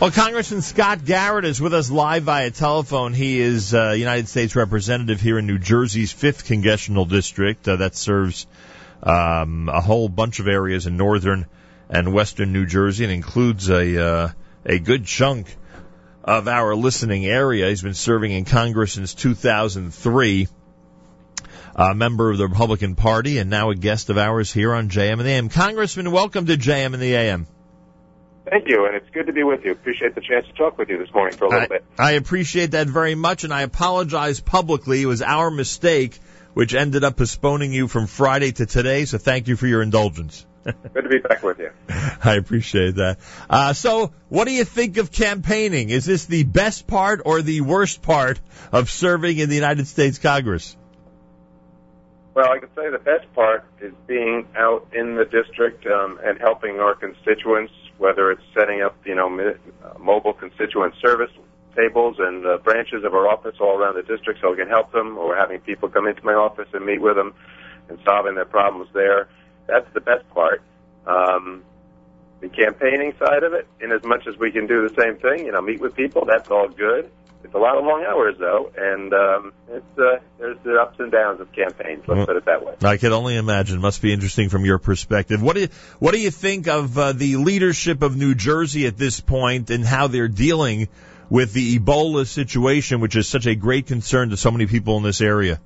Well, Congressman Scott Garrett is with us live via telephone. He is uh, United States Representative here in New Jersey's 5th Congressional District. Uh, that serves um, a whole bunch of areas in northern and western New Jersey and includes a, uh, a good chunk of our listening area. He's been serving in Congress since 2003. A member of the Republican Party and now a guest of ours here on JM and the AM. Congressman, welcome to JM and the AM. Thank you, and it's good to be with you. Appreciate the chance to talk with you this morning for a little I, bit. I appreciate that very much, and I apologize publicly. It was our mistake, which ended up postponing you from Friday to today, so thank you for your indulgence. good to be back with you. I appreciate that. Uh, so, what do you think of campaigning? Is this the best part or the worst part of serving in the United States Congress? Well, I can say the best part is being out in the district um, and helping our constituents whether it's setting up, you know, uh, mobile constituent service tables and uh, branches of our office all around the district so we can help them, or having people come into my office and meet with them and solving their problems there. That's the best part. Um, the campaigning side of it, in as much as we can do the same thing, you know, meet with people, that's all good. It's a lot of long hours though, and um, it's uh, there's the ups and downs of campaigns. Let's put it that way. I can only imagine. Must be interesting from your perspective. What do you What do you think of uh, the leadership of New Jersey at this point and how they're dealing with the Ebola situation, which is such a great concern to so many people in this area?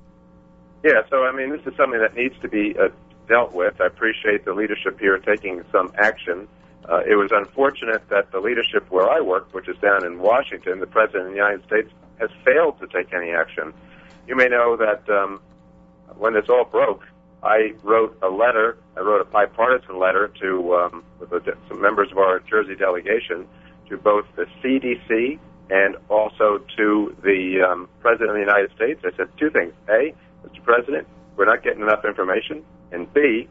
Yeah, so I mean, this is something that needs to be uh, dealt with. I appreciate the leadership here taking some action. Uh, it was unfortunate that the leadership where I work, which is down in Washington, the President of the United States, has failed to take any action. You may know that um, when this all broke, I wrote a letter. I wrote a bipartisan letter to um, some members of our Jersey delegation to both the CDC and also to the um, President of the United States. I said two things: A, Mr. President, we're not getting enough information, and B,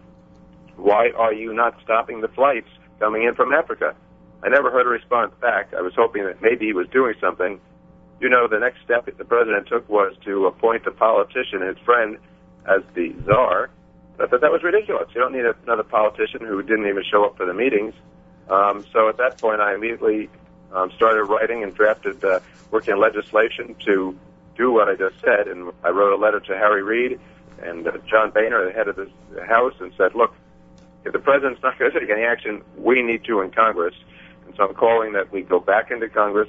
why are you not stopping the flights coming in from Africa. I never heard a response back. I was hoping that maybe he was doing something. You know, the next step that the president took was to appoint a politician, his friend, as the czar. I thought that was ridiculous. You don't need another politician who didn't even show up for the meetings. Um, so at that point, I immediately um, started writing and drafted, uh, working on legislation to do what I just said. And I wrote a letter to Harry Reid and uh, John Boehner, the head of the House, and said, look, if the president's not going to take any action, we need to in Congress. And so I'm calling that we go back into Congress,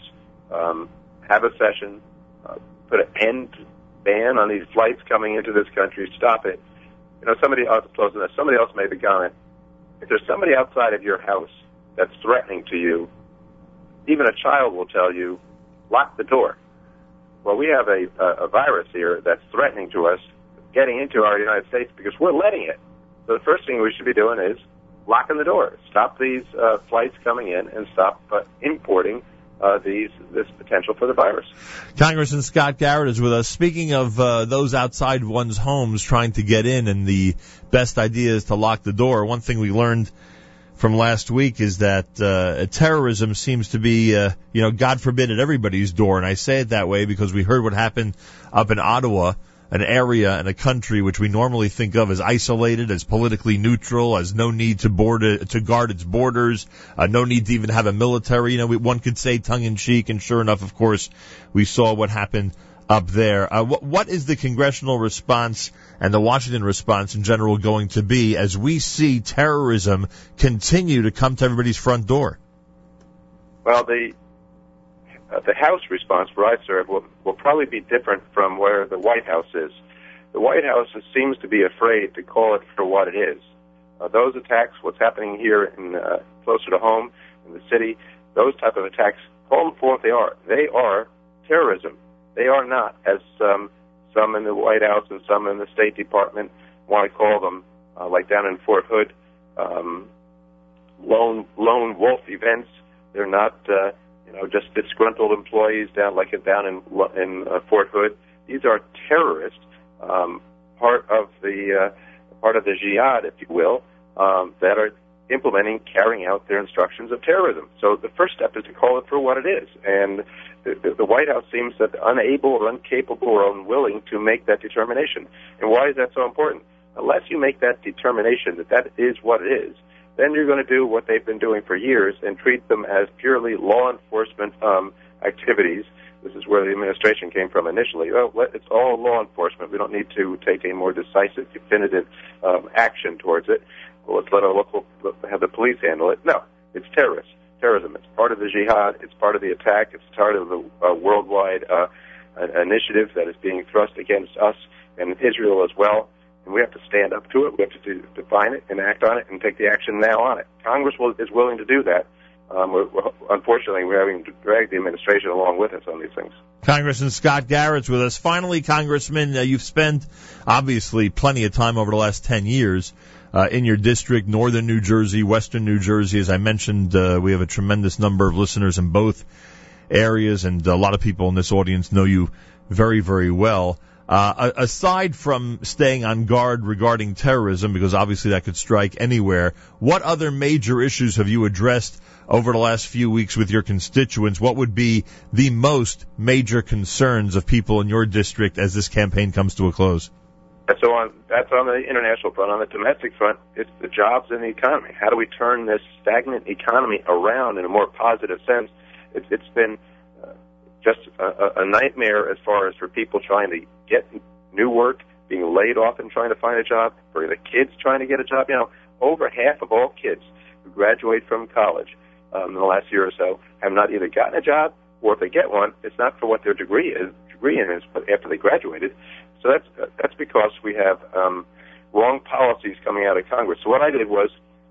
um, have a session, uh, put an end ban on these flights coming into this country, stop it. You know, somebody else, closing this, somebody else made the comment. If there's somebody outside of your house that's threatening to you, even a child will tell you, lock the door. Well, we have a, a, a virus here that's threatening to us getting into our United States because we're letting it. So the first thing we should be doing is locking the door, stop these uh, flights coming in, and stop uh, importing uh, these this potential for the virus. Congressman Scott Garrett is with us. Speaking of uh, those outside one's homes trying to get in, and the best idea is to lock the door. One thing we learned from last week is that uh, terrorism seems to be, uh, you know, God forbid, at everybody's door, and I say it that way because we heard what happened up in Ottawa an area and a country which we normally think of as isolated, as politically neutral, as no need to board to guard its borders, uh, no need to even have a military. You know, we, one could say tongue in cheek, and sure enough, of course, we saw what happened up there. Uh, what, what is the congressional response and the Washington response in general going to be as we see terrorism continue to come to everybody's front door? Well, the uh, the House response where I serve will, will probably be different from where the White House is. The White House seems to be afraid to call it for what it is. Uh, those attacks, what's happening here in uh, closer to home in the city, those type of attacks, call them for what they are. They are terrorism. They are not, as um, some in the White House and some in the State Department want to call them, uh, like down in Fort Hood, um, lone lone wolf events. They're not. Uh, you know, just disgruntled employees down like it down in in uh, Fort Hood. These are terrorists, um, part of the uh, part of the jihad, if you will, um, that are implementing, carrying out their instructions of terrorism. So the first step is to call it for what it is, and the, the White House seems that unable or incapable or unwilling to make that determination. And why is that so important? Unless you make that determination that that is what it is, then you're going to do what they've been doing for years and treat them as purely law enforcement um, activities. This is where the administration came from initially. Oh, it's all law enforcement. We don't need to take a more decisive, definitive um, action towards it. Well, let's let our local have the police handle it. No, it's terrorists, terrorism. It's part of the jihad. It's part of the attack. It's part of the uh, worldwide uh, initiative that is being thrust against us and Israel as well and we have to stand up to it. We have to define it and act on it and take the action now on it. Congress will, is willing to do that. Um, we're, we're, unfortunately, we're having to drag the administration along with us on these things. Congressman Scott Garrett's with us. Finally, Congressman, uh, you've spent obviously plenty of time over the last 10 years uh, in your district, northern New Jersey, western New Jersey. As I mentioned, uh, we have a tremendous number of listeners in both areas, and a lot of people in this audience know you very, very well. Uh, aside from staying on guard regarding terrorism, because obviously that could strike anywhere, what other major issues have you addressed over the last few weeks with your constituents? What would be the most major concerns of people in your district as this campaign comes to a close? So on, that's on the international front. On the domestic front, it's the jobs and the economy. How do we turn this stagnant economy around in a more positive sense? It's, it's been just a, a nightmare as far as for people trying to get new work, being laid off and trying to find a job, for the kids trying to get a job. You know, over half of all kids who graduate from college um, in the last year or so have not either gotten a job or if they get one, it's not for what their degree is. Degree in is but after they graduated. So that's that's because we have um, wrong policies coming out of Congress. So what I did was,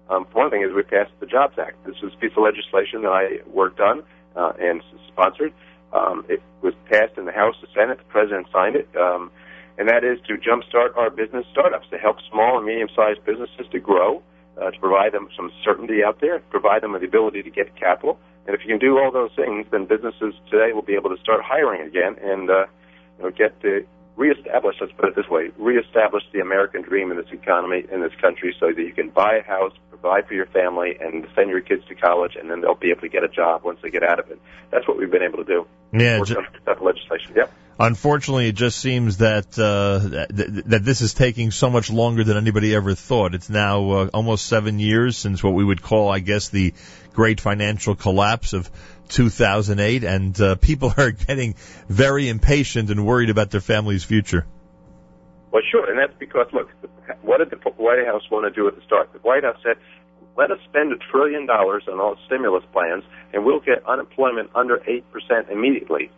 um, one thing is we passed the Jobs Act. This was a piece of legislation that I worked on uh, and sponsored. Um, it was passed in the House, the Senate. The president signed it, um, and that is to jumpstart our business startups, to help small and medium-sized businesses to grow, uh, to provide them some certainty out there, provide them with the ability to get capital. And if you can do all those things, then businesses today will be able to start hiring again and uh, you know, get the reestablish, let's put it this way, reestablish the American dream in this economy, in this country, so that you can buy a house, provide for your family, and send your kids to college, and then they'll be able to get a job once they get out of it. That's what we've been able to do. Yeah, ju- that legislation. Yep. Unfortunately, it just seems that uh, that, that this is taking so much longer than anybody ever thought. It's now uh, almost seven years since what we would call, I guess, the great financial collapse of 2008, and uh, people are getting very impatient and worried about their family's future. Well, sure, and that's because look, what did the White House want to do at the start? The White House said, "Let us spend a trillion dollars on all stimulus plans, and we'll get unemployment under eight percent immediately."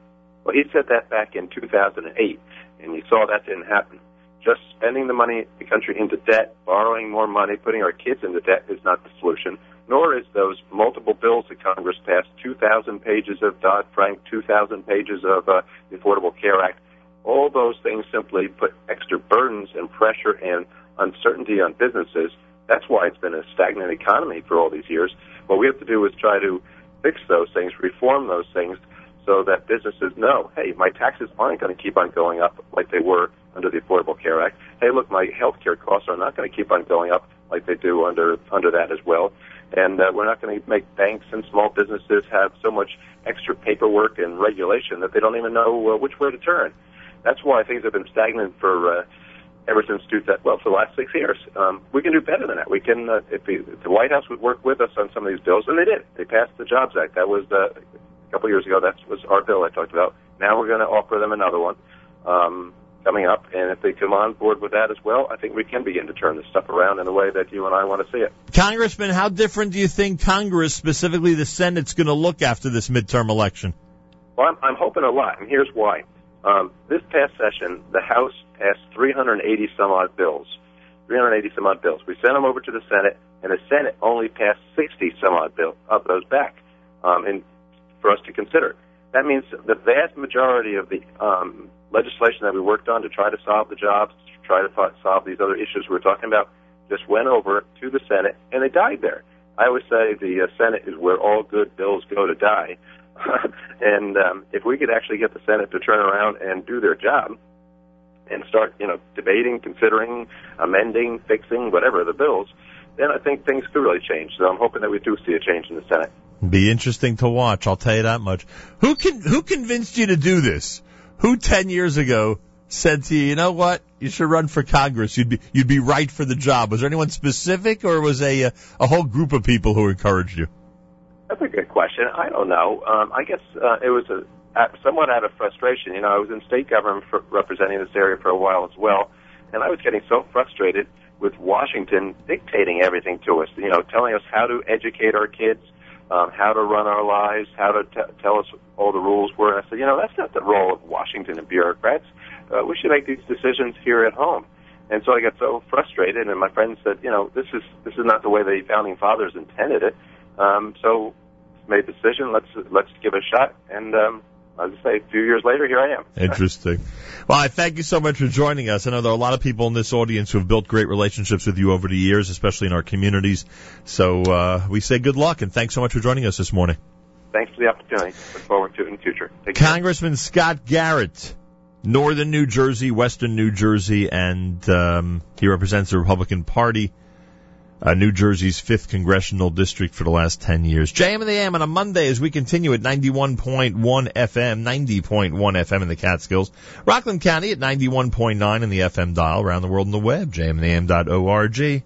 Well, he said that back in 2008, and you saw that didn't happen. Just spending the money, the country into debt, borrowing more money, putting our kids into debt is not the solution nor is those multiple bills that Congress passed, 2,000 pages of Dodd-Frank, 2,000 pages of uh, the Affordable Care Act, all those things simply put extra burdens and pressure and uncertainty on businesses. That's why it's been a stagnant economy for all these years. What we have to do is try to fix those things, reform those things, so that businesses know, hey, my taxes aren't going to keep on going up like they were under the Affordable Care Act. Hey, look, my health care costs are not going to keep on going up like they do under under that as well. And uh, we're not going to make banks and small businesses have so much extra paperwork and regulation that they don't even know uh, which way to turn. That's why things have been stagnant for uh, ever since two, well for the last six years. Um, we can do better than that. We can uh, if, the, if the White House would work with us on some of these bills, and they did. They passed the Jobs Act. That was uh, a couple years ago. That was our bill I talked about. Now we're going to offer them another one. Um, coming up, and if they come on board with that as well, I think we can begin to turn this stuff around in a way that you and I want to see it. Congressman, how different do you think Congress, specifically the Senate's going to look after this midterm election? Well, I'm, I'm hoping a lot, and here's why. Um, this past session, the House passed 380 some odd bills. 380 some odd bills. We sent them over to the Senate, and the Senate only passed 60 some odd bill, of those back um, and for us to consider. That means the vast majority of the um, legislation that we worked on to try to solve the jobs, to try to solve these other issues we're talking about, just went over to the Senate and they died there. I always say the uh, Senate is where all good bills go to die. and um, if we could actually get the Senate to turn around and do their job and start, you know, debating, considering, amending, fixing, whatever the bills, then I think things could really change. So I'm hoping that we do see a change in the Senate. Be interesting to watch. I'll tell you that much. Who can who convinced you to do this? Who ten years ago said to you, you know what, you should run for Congress. You'd be you'd be right for the job. Was there anyone specific, or was a a whole group of people who encouraged you? That's a good question. I don't know. Um, I guess uh, it was a somewhat out of frustration. You know, I was in state government for representing this area for a while as well, and I was getting so frustrated with Washington dictating everything to us. You know, telling us how to educate our kids, um, how to run our lives, how to t- tell us all the rules were. And I said, you know, that's not the role of Washington and bureaucrats. Uh, we should make these decisions here at home. And so I got so frustrated, and my friends said, you know, this is this is not the way the founding fathers intended it. Um, so made the decision. Let's let's give it a shot, and um, as I say, a few years later, here I am. Interesting. Well, I thank you so much for joining us. I know there are a lot of people in this audience who have built great relationships with you over the years, especially in our communities. So uh, we say good luck and thanks so much for joining us this morning. Thanks for the opportunity. Look forward to it in the future. Take Congressman care. Scott Garrett, Northern New Jersey, Western New Jersey, and um, he represents the Republican Party uh, New Jersey's 5th Congressional District for the last 10 years. JM and the AM on a Monday as we continue at 91.1 FM, 90.1 FM in the Catskills. Rockland County at 91.9 in the FM dial, around the world on the web, jmandtheam.org.